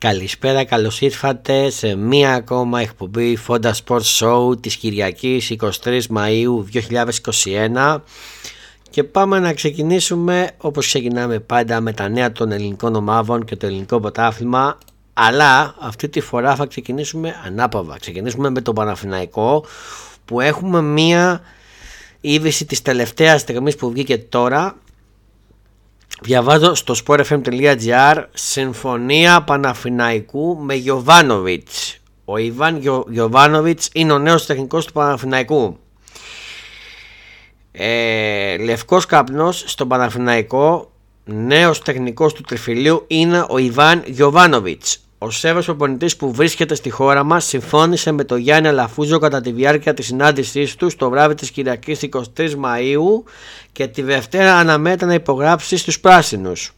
Καλησπέρα, καλώς ήρθατε σε μία ακόμα εκπομπή Fonda Sports Show της Κυριακής 23 Μαΐου 2021 και πάμε να ξεκινήσουμε όπως ξεκινάμε πάντα με τα νέα των ελληνικών ομάδων και το ελληνικό ποτάφημα αλλά αυτή τη φορά θα ξεκινήσουμε ανάπαυα. Ξεκινήσουμε με τον Παναφυναϊκό που έχουμε μία είδηση της τελευταίας στιγμής που βγήκε τώρα Διαβάζω στο sportfm.gr Συμφωνία Παναφυναϊκού με Γιωβάνοβιτς. Ο Ιβάν Γιωβάνοβιτς είναι ο νέος τεχνικός του Παναφυναϊκού. Ε, λευκός καπνός στον Παναφυναϊκό, νέος τεχνικός του τριφυλίου είναι ο Ιβάν Γιωβάνοβιτς. Ο Σέβος προπονητή που βρίσκεται στη χώρα μας συμφώνησε με τον Γιάννη Αλαφούζο κατά τη διάρκεια της συνάντησής του το βράδυ της Κυριακής 23 Μαου και τη Δευτέρα αναμένεται να υπογράψει στους πράσινους.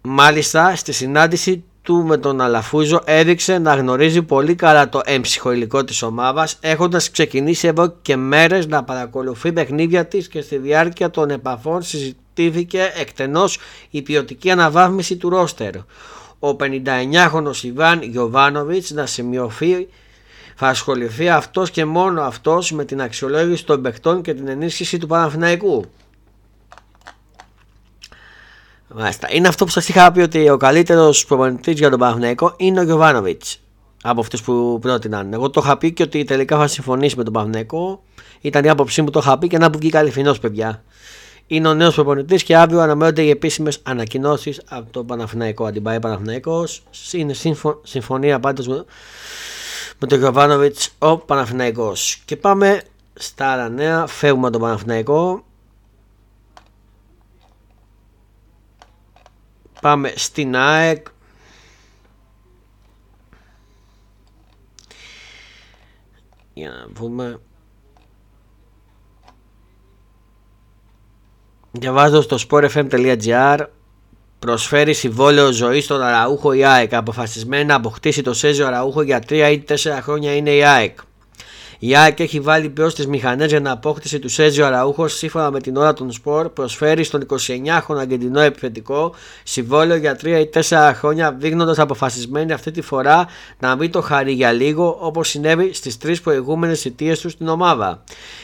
Μάλιστα στη συνάντηση του με τον Αλαφούζο έδειξε να γνωρίζει πολύ καλά το έμψυχο υλικό της ομάδας έχοντας ξεκινήσει εδώ και μέρες να παρακολουθεί παιχνίδια της και στη διάρκεια των επαφών συζητήθηκε εκτενώς η ποιοτική αναβάθμιση του ρόστερ. Ο 59χρονος Ιβάν Γιωβάνοβιτς να σημειωθεί θα ασχοληθεί αυτός και μόνο αυτός με την αξιολόγηση των παιχτών και την ενίσχυση του Παναθηναϊκού. Μάλιστα. Είναι αυτό που σας είχα πει ότι ο καλύτερος προπονητής για τον Παναθηναϊκό είναι ο Γιωβάνοβιτς. Από αυτούς που πρότειναν. Εγώ το είχα πει και ότι τελικά θα συμφωνήσει με τον Παναθηναϊκό. Ήταν η άποψή μου, το είχα πει και να που βγει αληθινό, παιδιά. Είναι ο νέος προπονητής και αύριο αναμένονται οι επίσημες ανακοινώσεις από τον Παναθηναϊκό. Αντιπάει Παναθηναϊκός. Είναι συμφω... συμφωνία πάντως με, με τον Γιωβάνοβιτς ο Παναθηναϊκός. Και πάμε στα άλλα νέα. Φεύγουμε από τον Παναθηναϊκό. Πάμε στην ΑΕΚ. Για να πούμε. Διαβάζω στο sportfm.gr προσφέρει συμβόλαιο ζωής στον Αραούχο η ΑΕΚ. Αποφασισμένη να αποκτήσει το Σέζιο Αραούχο για 3 ή 4 χρόνια είναι η ΑΕΚ. Η ΑΕΚ έχει βάλει ποιο τι μηχανές για την απόκτηση του Σέζιο Αραούχο σύμφωνα με την ώρα των Σπορ. Προσφέρει στον 29χρονο Αργεντινό επιθετικό συμβόλαιο για 3 ή 4 χρόνια, δείχνοντας αποφασισμένη αυτή τη φορά να μην το χαρεί για λίγο όπως συνέβη στις τρεις προηγούμενες θητείε του στην ομάδα.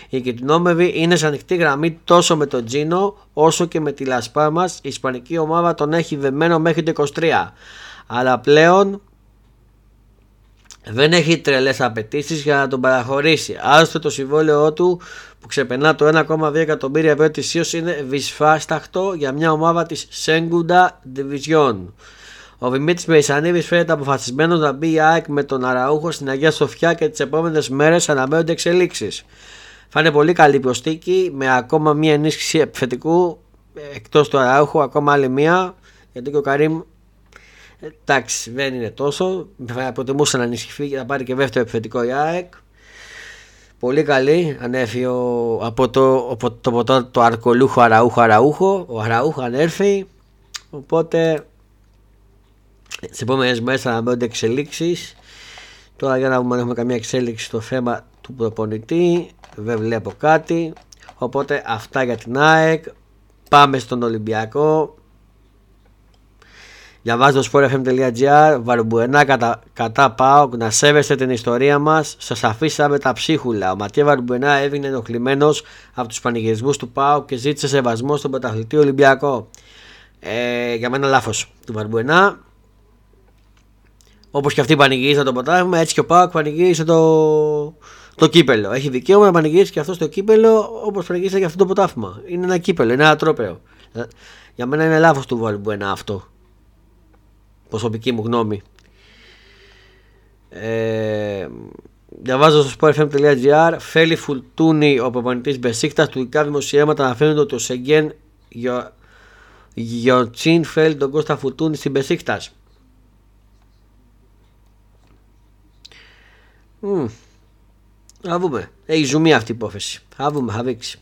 Οι Κιτινόμεβοι είναι σε ανοιχτή γραμμή τόσο με τον Τζίνο όσο και με τη Λασπά μα. Η Ισπανική ομάδα τον έχει δεμένο μέχρι το 23. Αλλά πλέον δεν έχει τρελές απαιτήσεις για να τον παραχωρήσει. Άλλωστε το συμβόλαιό του που ξεπερνά το 1,2 εκατομμύρια ευρώ ετησίως είναι βυσφάσταχτο για μια ομάδα της Σέγκουντα Division. Ο Δημήτρης Μεϊσανίδης φαίνεται αποφασισμένος να μπει η ΑΕΚ με τον Αραούχο στην Αγία Σοφιά και τις επόμενες μέρες αναμένονται εξελίξεις. Θα είναι πολύ καλή προστίκη με ακόμα μια ενίσχυση επιθετικού εκτός του Αραούχου, ακόμα άλλη μία. Γιατί και ο Καρύμ Εντάξει, δεν είναι τόσο. Θα προτιμούσα να ενισχυθεί και να πάρει και δεύτερο επιθετικό η ΑΕΚ. Πολύ καλή. Ανέφη από το, από το, το, το αρκολούχο αραούχο αραούχο. Ο αραούχο ανέρθει. Οπότε σε επόμενες μέρες θα αναμένονται εξελίξεις. Τώρα για να δούμε αν έχουμε καμία εξέλιξη στο θέμα του προπονητή. Δεν βλέπω κάτι. Οπότε αυτά για την ΑΕΚ. Πάμε στον Ολυμπιακό. Διαβάζω sportfm.gr Βαρμπουενά κατά, κατά ΠΑΟΚ να σέβεστε την ιστορία μας. Σας αφήσαμε τα ψίχουλα. Ο Ματία Βαρμπουενά έβγαινε ενοχλημένος από τους πανηγυρισμούς του ΠΑΟΚ και ζήτησε σεβασμό στον πρωταθλητή Ολυμπιακό. Ε, για μένα λάθος του Βαρμπουενά. Όπως και αυτοί πανηγύρισαν το ποτάμι, έτσι και ο ΠΑΟΚ πανηγύρισε το, το κύπελο. Έχει δικαίωμα να πανηγυρίσει και αυτός το κύπελο όπως πανηγύρισε και αυτό το ποτάφημα. Είναι ένα κύπελο, είναι ένα τρόπαιο. Ε, για μένα είναι λάθος του Βαρμπουενά αυτό προσωπική μου γνώμη. Ε, διαβάζω στο sportfm.gr Φέλη Φουλτούνη, ο προπονητής Μπεσίκτας, τουρκικά δημοσιεύματα αναφέρουν ότι ο Σεγγέν Γιωτσίν φέλει τον Κώστα Φουλτούνη στην Μπεσίκτας. Mm. Θα δούμε. Έχει ζουμί αυτή η υπόθεση. Θα δούμε, θα δείξει.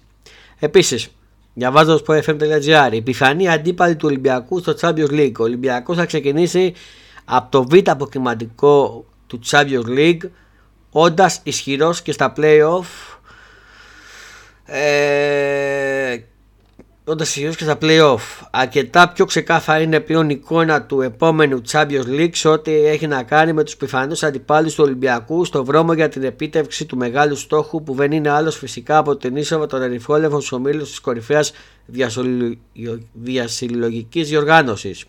Επίσης, Διαβάζω στο FM.gr. Η πιθανή αντίπαλη του Ολυμπιακού στο Champions League. Ο Ολυμπιακός θα ξεκινήσει από το β' αποκριματικό του Champions League όντας ισχυρός και στα playoff ε, όταν και στα play-off. Αρκετά πιο ξεκάθαρη είναι πλέον η εικόνα του επόμενου Champions League σε ό,τι έχει να κάνει με τους πιθανούς αντιπάλους του Ολυμπιακού στο δρόμο για την επίτευξη του μεγάλου στόχου που δεν είναι άλλος φυσικά από την είσοδο των ερυφόλευων στου ομίλου της κορυφαίας διασυλλογικής διοργάνωσης.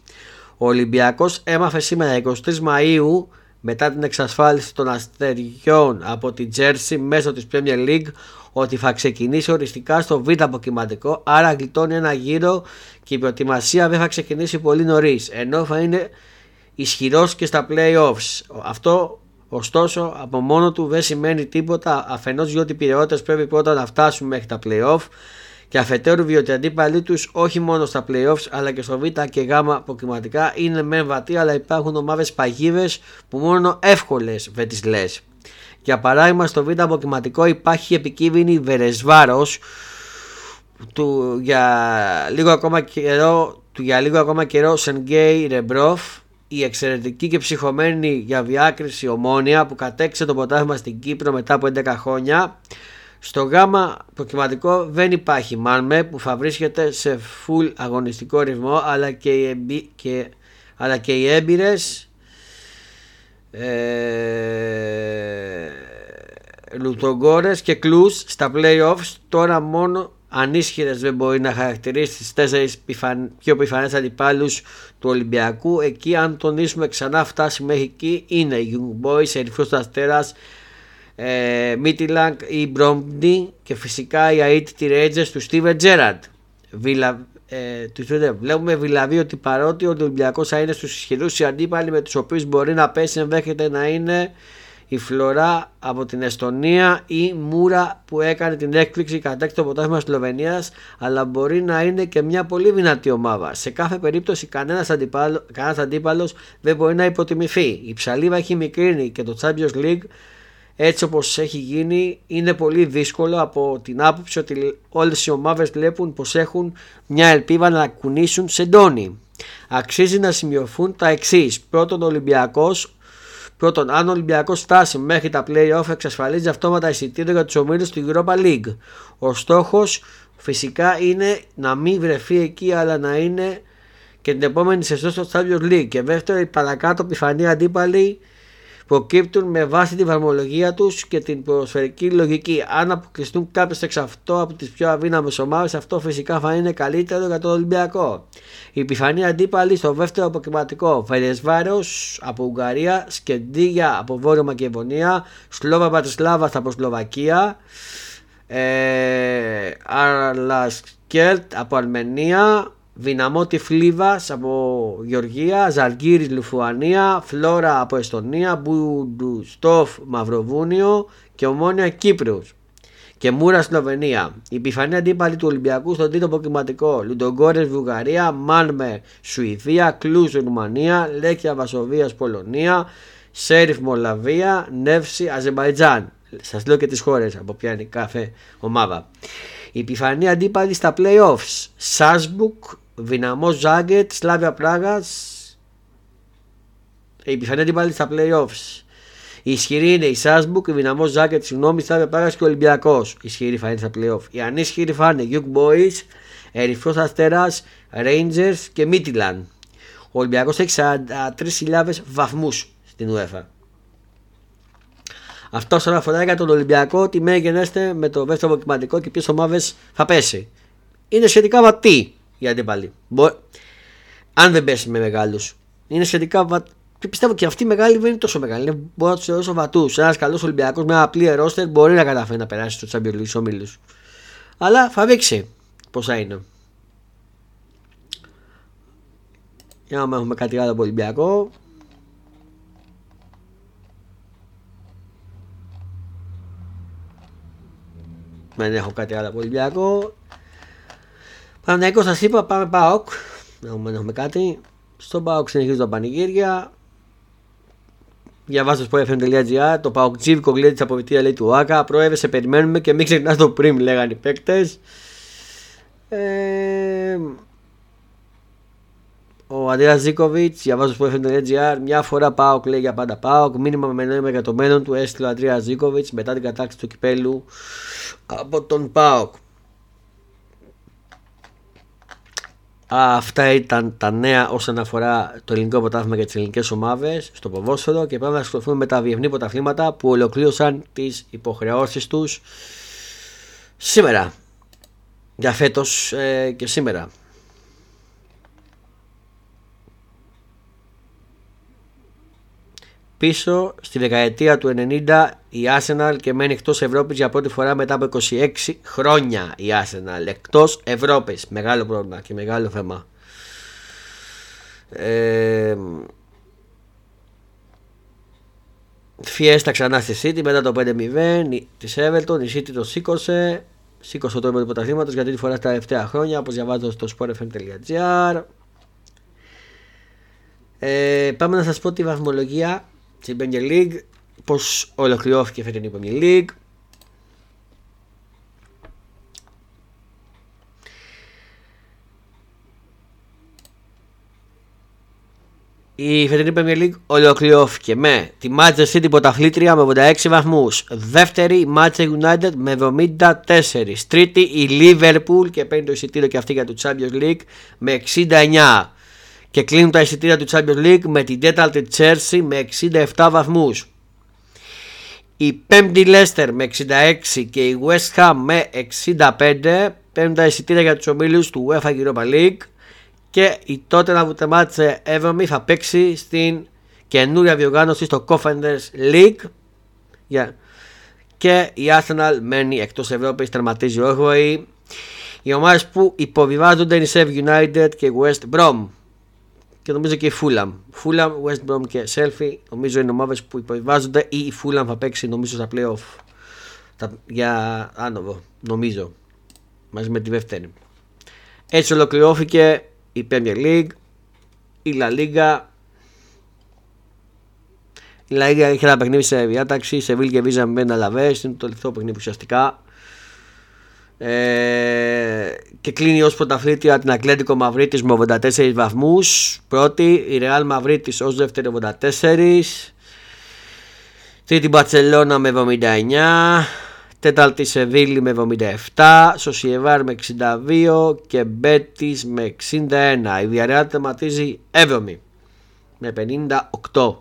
Ο Ολυμπιακός έμαθε σήμερα 23 Μαου μετά την εξασφάλιση των αστεριών από την Τζέρσι μέσω της Premier League ότι θα ξεκινήσει οριστικά στο β' αποκυματικό, άρα γλιτώνει ένα γύρο και η προετοιμασία δεν θα ξεκινήσει πολύ νωρίς, ενώ θα είναι ισχυρός και στα playoffs. Αυτό ωστόσο από μόνο του δεν σημαίνει τίποτα αφενός διότι οι πυρεώτες πρέπει πρώτα να φτάσουν μέχρι τα playoff και αφετέρου διότι οι αντίπαλοι τους όχι μόνο στα playoffs αλλά και στο β και γ αποκυματικά είναι μεν βατοί αλλά υπάρχουν ομάδες παγίδες που μόνο εύκολες δεν τις λες. Για παράδειγμα στο β' αποκυματικό υπάρχει επικίνδυνη Βερεσβάρος του για λίγο ακόμα καιρό, του για λίγο ακόμα καιρό Σενγκέι Ρεμπρόφ η εξαιρετική και ψυχωμένη για διάκριση ομόνια που κατέξε το ποτάμι στην Κύπρο μετά από 11 χρόνια. Στο γάμα προκριματικό δεν υπάρχει Μάνμε που θα βρίσκεται σε full αγωνιστικό ρυθμό αλλά και οι, και, αλλά και οι έμπειρες ε, Λουτογκόρες και Κλούς στα playoffs τώρα μόνο ανίσχυρες δεν μπορεί να χαρακτηρίσει τις τέσσερις πιο πιθανές αντιπάλους του Ολυμπιακού. Εκεί αν τονίσουμε ξανά φτάσει μέχρι εκεί είναι οι Young Boys, Ερυθρός Αστέρας ε, Μίτιλανγκ ή Μπρόμπντι και φυσικά οι αίτητοι Rangers του Steven Gerrard Βιλα, ε, βλέπουμε δηλαδή ότι παρότι ο Ολυμπιακός θα είναι στους ισχυρούς οι αντίπαλοι με τους οποίους μπορεί να πέσει ενδέχεται να είναι η Φλωρά από την Εστονία ή Μούρα που έκανε την έκπληξη κατά το ποτάσμα Σλοβενίας αλλά μπορεί να είναι και μια πολύ δυνατή ομάδα. Σε κάθε περίπτωση κανένας, αντίπαλο, κανένας αντίπαλος δεν μπορεί να υποτιμηθεί. Η ψαλίδα έχει μικρύνει και το Champions League έτσι όπως έχει γίνει είναι πολύ δύσκολο από την άποψη ότι όλες οι ομάδες βλέπουν πως έχουν μια ελπίδα να κουνήσουν σε ντόνι. Αξίζει να σημειωθούν τα εξής. Πρώτον, ο Ολυμπιακός Πρώτον, αν ο Ολυμπιακός φτάσει μέχρι τα playoff, εξασφαλίζει αυτόματα εισιτήριο για τους ομίλους του Europa League. Ο στόχος φυσικά είναι να μην βρεθεί εκεί, αλλά να είναι και την επόμενη σεζόν στο Champions League. Και δεύτερον, οι παρακάτω πιθανοί αντίπαλοι προκύπτουν με βάση τη βαθμολογία τους και την ποδοσφαιρική λογική. Αν αποκλειστούν κάποιο εξ αυτό από τις πιο αδύναμες ομάδες, αυτό φυσικά θα είναι καλύτερο για τον Ολυμπιακό. Η πιθανή αντίπαλη στο δεύτερο αποκριματικό Φερεσβάρο από Ουγγαρία, Σκεντίγια από Βόρεια Μακεδονία, Σλόβα Πατρισλάβα από Σλοβακία, ε, Αρλασκέλτ από Αρμενία, Δυναμό Τυφλίβας από Γεωργία, Ζαλγκύρης Λουφουανία, Φλόρα από Εστονία, Μπουντουστόφ Μαυροβούνιο και Ομόνια Κύπρος και Μούρα Σλοβενία. Η επιφανή αντίπαλη του Ολυμπιακού στον τρίτο αποκριματικό. Λουντογκόρες Βουλγαρία, Μάνμε Σουηδία, Κλούζ Ρουμανία, Λέκια Βασοβίας Πολωνία, Σέριφ Μολαβία, Νεύση Αζερμπαϊτζάν. Σας λέω και τις χώρες από ποια είναι κάθε ομάδα. Η επιφανή αντίπαλη στα playoffs. Σάσμπουκ, Δυναμό Ζάγκετ, Σλάβια Πράγα. Η επιφανή αντίπαλη στα playoffs. Η ισχυρή είναι η Σάσμπουκ, η δυναμό Ζάκετ, συγγνώμη, Σλάβια Πράγα και ο Ολυμπιακός. Η ισχυρή θα είναι στα playoff. Οι ανίσχυροι θα είναι Young Boys, Ερυθρός Αστέρας, Rangers και Μίτιλαν. Ο Ολυμπιακός έχει 43.000 βαθμούς στην UEFA. Αυτό όσον αφορά για τον Ολυμπιακό, τι μέγενέστε με το δεύτερο αποκριματικό και ποιες ομάδες θα πέσει. Είναι σχετικά βατή η αντίπαλη. Αν δεν πέσει με μεγάλους. Είναι σχετικά βατή. Και πιστεύω και αυτή η μεγάλη δεν είναι τόσο μεγάλη. Είναι, μπορεί να τους θεωρήσω βατούς. Ένας καλός Ολυμπιακός με ένα απλή ρόστερ μπορεί να καταφέρει να περάσει στο Champions League ομίλου. Αλλά θα δείξει πόσα είναι. Για να έχουμε κάτι άλλο από Ολυμπιακό. Δεν έχω κάτι άλλο από Ολυμπιακό. Παναγιακό σας είπα, πάμε ΠΑΟΚ. Να έχουμε κάτι. Στον ΠΑΟΚ συνεχίζει τα πανηγύρια. Διαβάζω στο FM.gr το Παοκτζίβικο γλέντι της αποβητεία λέει του Άκα. Πρόεδρε, σε περιμένουμε και μην ξεχνάς το πριν, λέγανε οι παίκτες. Ε, ο Αντρέα Ζήκοβιτς, διαβάζω στο FM.gr. Μια φορά πάω λέει για πάντα πάω. Μήνυμα με νόημα για το μέλλον του έστειλε ο Αντρέα Ζήκοβιτς μετά την κατάκτηση του κυπέλου από τον Πάοκ. Αυτά ήταν τα νέα όσον αφορά το ελληνικό πρωτάθλημα για τις ελληνικές ομάδες στο ποδόσφαιρο και πάμε να ασχοληθούμε με τα διεθνή πρωταθλήματα που ολοκλήρωσαν τις υποχρεώσεις τους σήμερα. Για φέτος ε, και σήμερα. πίσω στη δεκαετία του 90 η Arsenal και μένει εκτός Ευρώπης για πρώτη φορά μετά από 26 χρόνια η Arsenal. Εκτός Ευρώπης. Μεγάλο πρόβλημα και μεγάλο θέμα. Ε, Φιέστα ξανά στη City μετά το 5-0 της Everton, η City το σήκωσε σήκωσε το του πρωταθλήματος για τρίτη φορά στα τελευταία χρόνια όπως διαβάζω στο sportfm.gr ε, πάμε να σας πω τη βαθμολογία στην Premier League, πώς ολοκληρώθηκε η φετινή Premier League. Η φετινή Premier League ολοκληρώθηκε με τη Manchester City πρωταθλήτρια με 86 βαθμούς Δεύτερη η Manchester United με 74 Τρίτη η Liverpool και παίρνει το εισιτήριο και αυτή για το Champions League με 69 και κλείνουν τα εισιτήρια του Champions League με την τέταρτη Chelsea με 67 βαθμούς. Η πέμπτη Leicester με 66 και η West Ham με 65 παίρνουν τα εισιτήρια για τους ομίλους του UEFA Europa League και η τότε να βουτεμάτσε Εύρωμη θα παίξει στην καινούρια διοργάνωση στο Confederations League yeah. και η Arsenal μένει εκτός Ευρώπης, τερματίζει 8η. Οι ομάδες που υποβιβάζονται είναι η Save United και η West Brom και νομίζω και η Fulham. Fulham, West Brom και Selfie νομίζω είναι ομάδες που υποβιβάζονται ή η Fulham θα παίξει νομίζω στα playoff για άνοδο. Νομίζω. Μαζί με τη δεύτερη. Έτσι ολοκληρώθηκε η Premier League, η La Liga. Η La Liga είχε ένα παιχνίδι σε διάταξη, σε Βίλ και Βίζα με ένα λαβές. Είναι το τελευταίο παιχνίδι ουσιαστικά. Ε, και κλείνει ως πρωταθλήτρια την Ακλέτικο Μαυρίτης με 84 βαθμούς. Πρώτη η Ρεάλ Μαυρίτης ως δεύτερη 84 τρίτη Μπατσελώνα με 79 τέταρτη Σεβίλη με 77 Σοσιεβάρ με 62 και Μπέτης με 61 η Διαρεάλ τερματίζει 7η με 58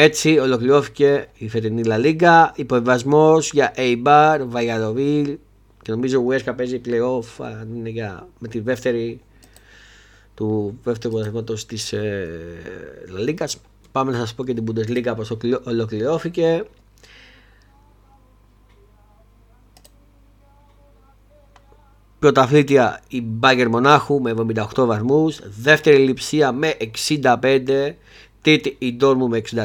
Έτσι ολοκληρώθηκε η φετινή Λα Λίγκα. Υποβιβασμός για Eibar, Βαγιαδοβίλ και νομίζω ο Uesca παίζει playoff αν είναι για, με τη δεύτερη του δεύτερου πρωταθλήματο της ε, Λα Λίγκα. Πάμε να σας πω και την Bundesliga πώς ολοκληρώθηκε. Πρωταθλήτρια η Μπάγκερ Μονάχου με 78 βαθμούς, δεύτερη λειψία με 65 Τρίτη η Ντόρμου με 64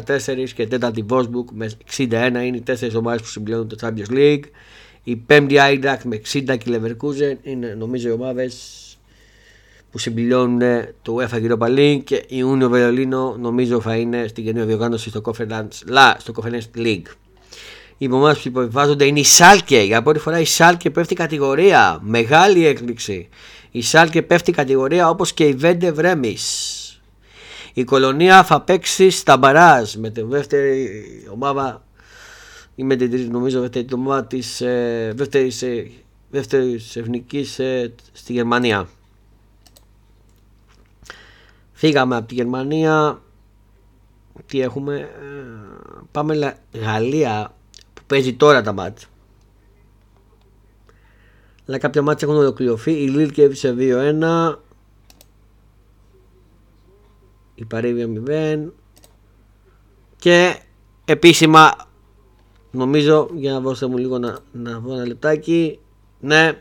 και τέταρτη η Βόσμπουκ με 61 είναι οι τέσσερις ομάδες που συμπληρώνουν το Champions League. Η πέμπτη Άιντρακ με 60 και η Leverkusen είναι νομίζω οι ομάδες που συμπληρώνουν το UEFA Europa League και η Ούνιο Βερολίνο νομίζω θα είναι στην καινούργια διοργάνωση στο Conference, La, στο Conference League. Οι ομάδες που υποβιβάζονται είναι η Σάλκε. Για πρώτη φορά η Σάλκε πέφτει κατηγορία. Μεγάλη έκπληξη. Η Σάλκε πέφτει κατηγορία όπως και η Βέντε Βρέμι. Η κολονία θα παίξει στα μπαράζ με τη δεύτερη ομάδα ή με την τρίτη νομίζω δεύτερη ομάδα της ε, δεύτερης, ε, δεύτερης εθνικής ε, στη Γερμανία. Φύγαμε από τη Γερμανία. Τι έχουμε; Ε, πάμε Γαλλία που παίζει τώρα τα μάτια. Αλλά κάποια μάτια έχουν ολοκληρωθεί. Η Λίλ και 2-1 η Παρίβια 0 και επίσημα νομίζω για να δώσετε μου λίγο να, να δω ένα λεπτάκι ναι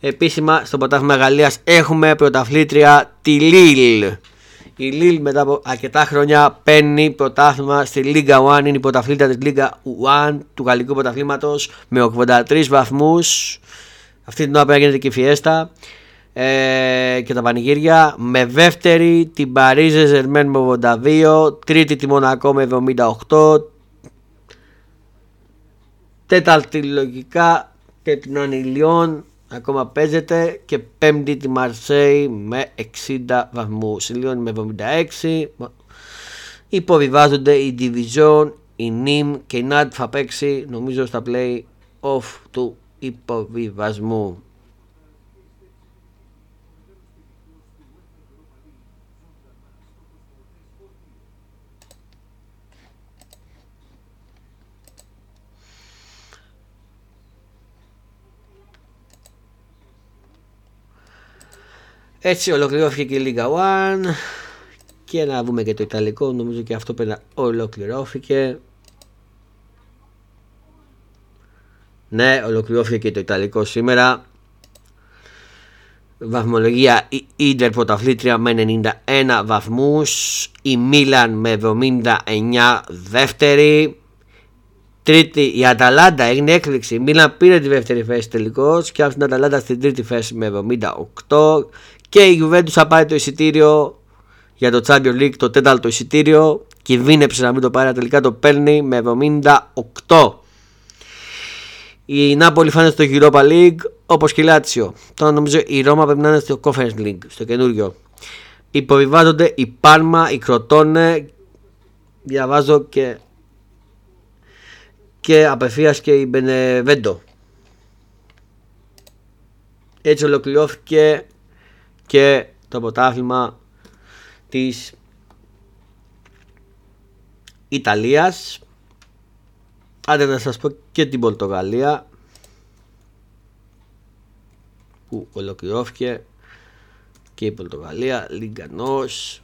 επίσημα στο πρωτάθλημα Γαλλίας έχουμε πρωταθλήτρια τη Λίλ. Η Λίλ μετά από αρκετά χρόνια παίρνει πρωτάθλημα στη Λίγκα 1 είναι η πρωταθλήτρια της Λίγκα 1 του γαλλικού πρωταθλήματος με 83 βαθμούς. Αυτή την ώρα που γίνεται και η Φιέστα ε, και τα πανηγύρια με δεύτερη την Παρίζε Ζερμέν με 82 τρίτη τη Μονακό με 78 τέταρτη λογικά και την Ανιλιόν ακόμα παίζεται. Και πέμπτη τη Μαρσέη με 60 βαθμούς. Η Λιόν με 76 υποβιβάζονται η Division η Νιμ και η Νάτ θα παίξει νομίζω στα play off του υποβιβασμού. Έτσι ολοκληρώθηκε και η Λίγα One. Και να δούμε και το Ιταλικό νομίζω και αυτό πρέπει να ολοκληρώθηκε. Ναι ολοκληρώθηκε και το Ιταλικό σήμερα. Βαθμολογία η Ίντερ πρωταθλήτρια με 91 βαθμούς η Μίλαν με 79 δεύτερη. Τρίτη η Αταλάντα έγινε έκπληξη. Η Μίλαν πήρε τη δεύτερη θέση τελικώς και άφησε την Αταλάντα στην τρίτη θέση με 78 και η Juventus θα πάρει το εισιτήριο για το Champions League, το τέταρτο εισιτήριο. Κινδύνεψε να μην το πάρει, τελικά το παίρνει με 78. Η Νάπολη φάνε στο Europa League όπως και η Λάτσιο. Τώρα νομίζω η Ρώμα πρέπει να είναι στο Conference League, στο καινούριο. Υποβιβάζονται η Πάρμα, η Κροτόνε. Διαβάζω και και απευθείας και η Μπενεβέντο. Έτσι ολοκληρώθηκε και το πρωτάθλημα της Ιταλίας. Άντε να σας πω και την Πορτογαλία που ολοκληρώθηκε και η Πορτογαλία Λιγκανός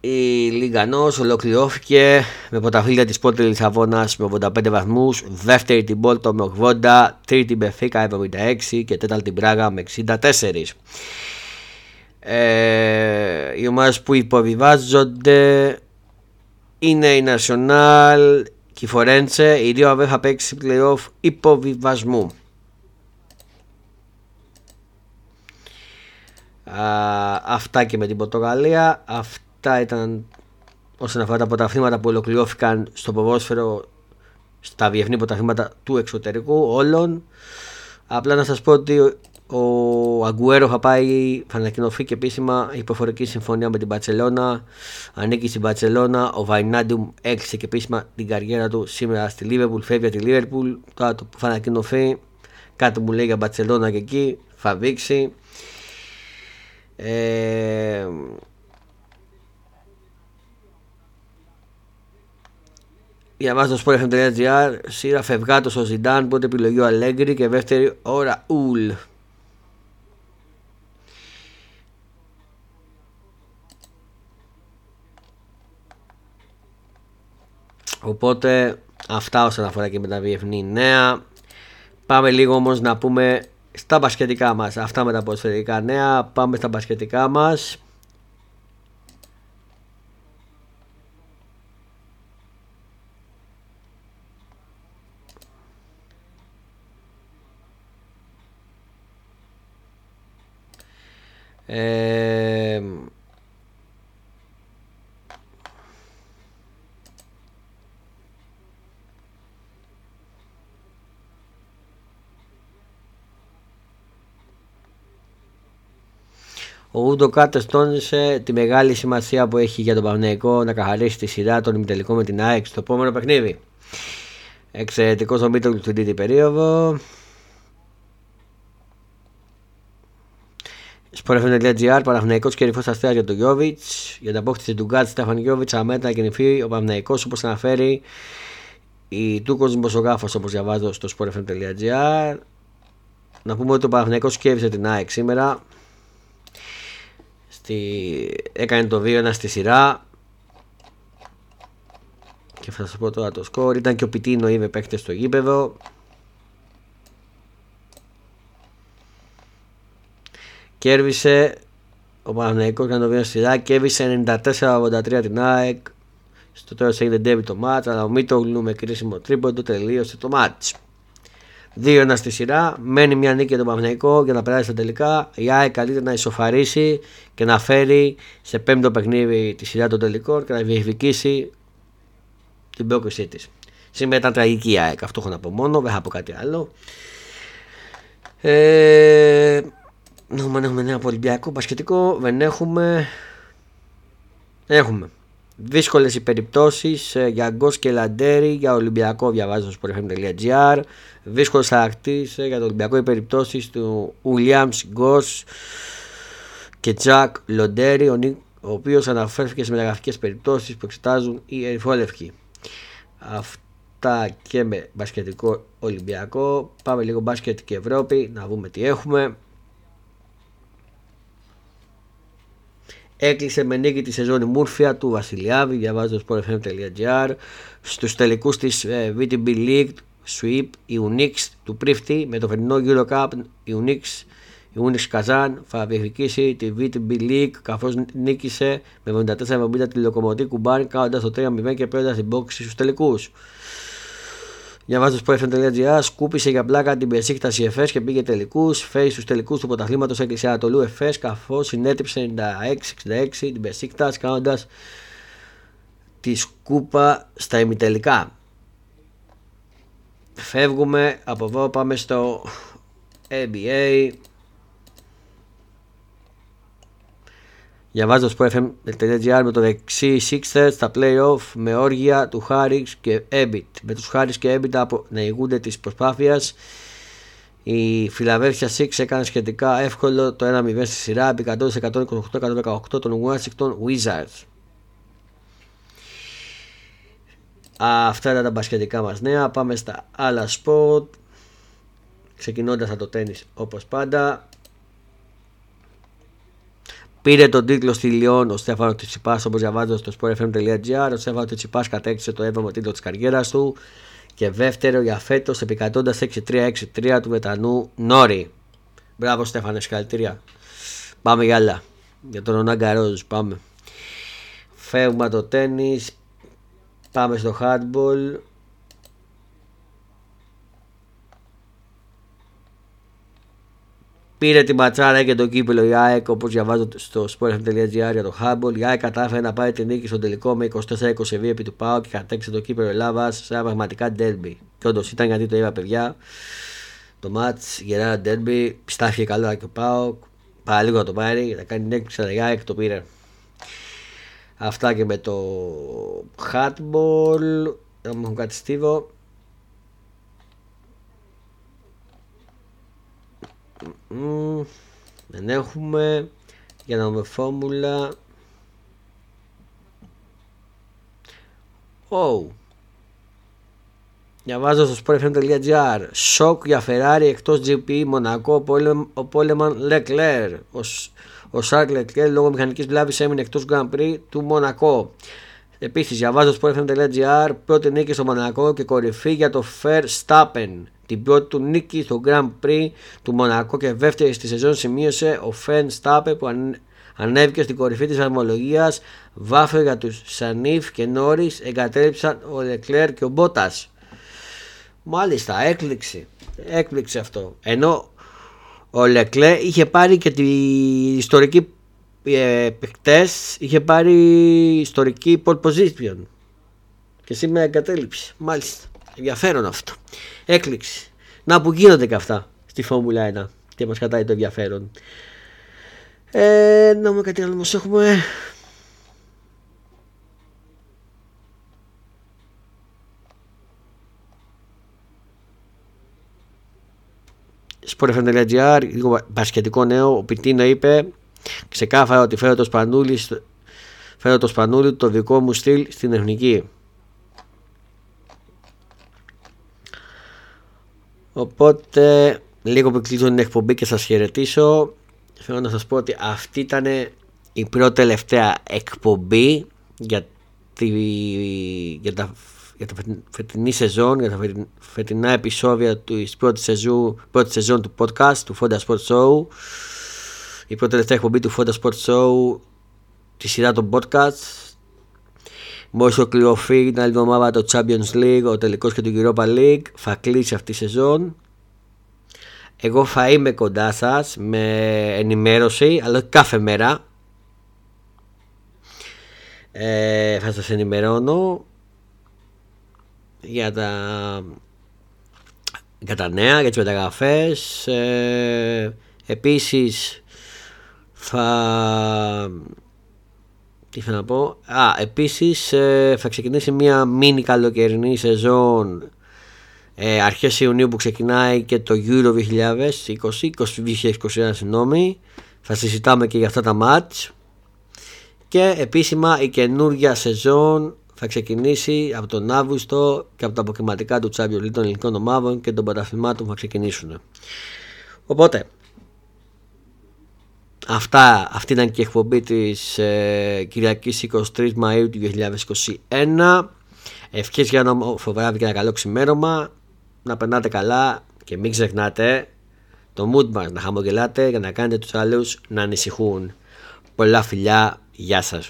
Η Λιγκανός ολοκληρώθηκε με πρωταθλήτρια της Πόρτη Λισαβόνας με 85 βαθμούς, δεύτερη την Πόρτο με 80, τρίτη την Μπεφίκα 76 και τέταρτη την Πράγα με 64. Ε, οι ομάδες που υποβιβάζονται είναι η National και η Φορέντσε, οι δύο θα παίξει playoff υποβιβασμού. Α, αυτά και με την Πορτογαλία. Αυτά Αυτά ήταν όσον αφορά τα πρωταθλήματα που ολοκληρώθηκαν στο ποδόσφαιρο στα διεθνή πρωταθλήματα του εξωτερικού όλων. Απλά να σας πω ότι ο Αγκουέρο θα πάει, θα ανακοινωθεί και επίσημα υποφορική συμφωνία με την Μπαρσελόνα. Ανήκει στην Μπαρσελόνα. Ο Βαϊνάντιουμ έκλεισε και επίσημα την καριέρα του σήμερα στη Λίβερπουλ. Φεύγει από τη Λίβερπουλ. Τώρα το που θα ανακοινωθεί κάτι μου λέει για Μπαρσελόνα και εκεί θα δείξει. Ε, Διαβάζω στο sportfm.gr Σύρα φευγάτος ο Ζιντάν Πότε επιλογή ο Αλέγκρι Και δεύτερη ώρα Ουλ Οπότε αυτά όσον αφορά και με τα διεθνή νέα. Πάμε λίγο όμως να πούμε στα μπασκετικά μας. Αυτά με τα ποσφαιρικά νέα. Πάμε στα μπασκετικά μας Ε, Ο Ούντο Κάτες τόνισε τη μεγάλη σημασία που έχει για τον Παναγενικό να καθαρίσει τη σειρά των ημιτελικών με την ΑΕΚ στο επόμενο παιχνίδι. Εξαιρετικός ο Μίτρογλου στην τρίτη περίοδο. Σπορεφm.gr Παναθηναϊκός και ρηφός αστέρας για τον Γιώβιτς. Για την απόκτηση του Γκάτς Στέφαν Γιώβιτς αμέτα και νυφή ο Παναθηναϊκός όπως αναφέρει η Τούκος Μποσογάφος όπως διαβάζω στο Sportfm.gr να πούμε ότι ο Παναθηναϊκός κέρδισε την ΑΕΚ σήμερα. Στη... έκανε το 2-1 στη σειρά. Και θα σας πω τώρα το σκορ. Ήταν και ο Πιτίνο είπε παίχτες στο γήπεδο Κέρδισε ο Παναγενικό για το βήμα σειρά. Κέρδισε 94-83 την ΑΕΚ. Στο τέλος έγινε ντέβι το μάτς, αλλά ο Μίτογλου με κρίσιμο τρίποντο τελείωσε το μάτς. 2-1 στη σειρά. Μένει μια νίκη για τον Παναγενικό για να περάσει στα τελικά. Η ΑΕΚ καλείται να ισοφαρίσει και να φέρει σε πέμπτο παιχνίδι τη σειρά των τελικών και να διεκδικήσει την πρόκλησή της. Σήμερα ήταν τραγική η ΑΕΚ. Αυτό έχω να πω μόνο. Δεν θα πω κάτι άλλο. Ε, να έχουμε, έχουμε νέα από Ολυμπιακό, Πασχετικό, δεν έχουμε. έχουμε. Δύσκολες οι περιπτώσεις ε, για Γκος και Λαντέρι για Ολυμπιακό διαβάζω στο sportfm.gr δύσκολες χαρακτήρες ε, για το Ολυμπιακό οι περιπτώσεις του Ουλιάμς Γκος και Τζακ Λοντέρι ο, ο οποίος αναφέρθηκε σε μεταγραφικές περιπτώσεις που εξετάζουν οι ερυφόλευκοι αυτά και με μπασκετικό Ολυμπιακό. Πάμε λίγο μπάσκετ και Ευρώπη να δούμε τι έχουμε Έκλεισε με νίκη τη σεζόν η Μούρφια του Βασιλιάδη, διαβάζω στο sportfm.gr. Στους τελικούς της ε, VTB League Sweep, η Unix του Πρίφτη με το φετινό Eurocup, η Unix, η Unix Καζάν θα διεκδικήσει τη VTB League καθώς νίκησε με 74-70 τη Λοκομωτή Κουμπάνη κάνοντας το 3-0 και παίρνοντας την πόξη στους τελικούς. Διαβάζω στο sportfm.gr, σκούπισε για πλάκα την Πεσίκτα η ΕΦΕΣ και πήγε τελικούς. Φέει στους τελικούς του πρωταθλήματος έκλεισε Ανατολού ΕΦΕΣ καθώς συνέτριψε 96-66 την Πεσίκτα κάνοντα τη σκούπα στα ημιτελικά. Φεύγουμε από εδώ, πάμε στο NBA. Διαβάζω στο FM.gr με το δεξί Sixers στα playoff με όργια του Χάριξ και Έμπιτ. Με τους Χάριξ και Έμπιτ να ηγούνται της προσπάθειας. Η Φιλαβέρφια Six έκανε σχετικά εύκολο το 1-0 στη σειρά επί 128-118 των Washington Wizards. Αυτά ήταν τα μπασχετικά μας νέα. Πάμε στα άλλα σποτ. Ξεκινώντας από το τέννις όπως πάντα. Πήρε τον τίτλο στη Λιόν ο Στέφανο Τιτσιπά, όπως διαβάζω στο sportfm.gr. Ο Στέφανο Τιτσιπά κατέκτησε το 7ο τίτλο της καριέρας του και δεύτερο για φέτος επικρατώντας 6-3-6-3 του Βετανού Νόρι. Μπράβο Στέφανε, συγχαρητήρια. Πάμε για άλλα. Για τον Ονάγκα Ρόζ, πάμε. Φεύγουμε το τέννη. Πάμε στο hardball. Πήρε τη ματσάρα και το κύπελο η ΑΕΚ όπως διαβάζω στο sportfm.gr για το Hubble. Η ΑΕΚ κατάφερε να πάρει την νίκη στο τελικό με 24-22 επί του ΠΑΟ και κατέξε το κύπελο Ελλάδας σε ένα πραγματικά derby. Και όντως ήταν γιατί το είπα παιδιά. Το μάτς γερά derby. Στάθηκε καλά και ο ΠΑΟ. Παραλίγο να το πάρει. Θα κάνει την έκπληξη αλλά η ΑΕΚ το πήρε. Αυτά και με το Hardball. Δεν μου έχουν κάτι στίβο. Δεν έχουμε. Για να δούμε φόρμουλα. Oh. Διαβάζω στο sportfm.gr Σοκ για Ferrari εκτός GP Μονακό ο Πόλεμαν Leclerc. Ο, ο Σάρκ Leclerc λόγω μηχανικής βλάβης έμεινε εκτός Grand Prix του Μονακό Επίσης διαβάζω στο sportfm.gr Πρώτη νίκη στο Μονακό και κορυφή για το Verstappen. Την πρώτη του νίκη στο Grand Prix του Μονακό και δεύτερη στη σεζόν σημείωσε ο Φεν Στάπε που ανέβηκε στην κορυφή της αρμολογίας βάφε για τους Σανίφ και Νόρις εγκατέλειψαν ο Λεκλέρ και ο Μπότας. Μάλιστα έκπληξη. Έκπληξη αυτό. Ενώ ο Λεκλέρ είχε πάρει και τη ιστορική ε, είχε πάρει ιστορική pole position και σήμερα εγκατέλειψες μάλιστα ενδιαφέρον αυτό Έκπληξη. Να που γίνονται και αυτά στη Φόρμουλα 1 και μας κατάει το ενδιαφέρον. Ε, να μου κάτι άλλο όμως έχουμε. Sport.gr, λίγο μπασκετικό νέο, ο Πιτίνο είπε ξεκάθαρα ότι φέρω το σπανούλι, φέρω το σπανούλι το δικό μου στυλ στην εθνική. Οπότε λίγο που κλείσω την εκπομπή και σας χαιρετήσω θέλω να σας πω ότι αυτή ήταν η πρώτη τελευταία εκπομπή για, τη, για, τα, για τα φετινή σεζόν, για τα φετινά επεισόδια του πρώτης σεζόν, πρώτης σεζόν του podcast του Fonda Sport Show η πρώτη τελευταία εκπομπή του Fonda Sport Show τη σειρά των podcast Μόλις ολοκληρωθεί την άλλη εβδομάδα το Champions League, ο τελικός και το Europa League, θα κλείσει αυτή η σεζόν. Εγώ θα είμαι κοντά σας με ενημέρωση, αλλά κάθε μέρα. Ε, θα σας ενημερώνω για τα, για τα νέα, για τις μεταγραφές. Ε, επίσης θα τι θέλω να πω; Α, επίσης ε, θα ξεκινήσει μια μίνι καλοκαιρινή σεζόν ε, αρχές Ιουνίου που ξεκινάει και το Euro 2020, 2021 συγγνώμη. Θα συζητάμε και για αυτά τα μάτς. Και επίσημα η καινούργια σεζόν θα ξεκινήσει από τον Αύγουστο και από τα αποκριματικά του Champions League των ελληνικών ομάδων και των πρωταθλημάτων που θα ξεκινήσουν. Οπότε, αυτά, αυτή ήταν και η εκπομπή της ε, Κυριακής 23 Μαΐου του 2021. Ευχές για ένα βράδυ και ένα καλό ξημέρωμα. Να περνάτε καλά και μην ξεχνάτε το mood μας να χαμογελάτε για να κάνετε τους άλλους να ανησυχούν. Πολλά φιλιά, γεια σας.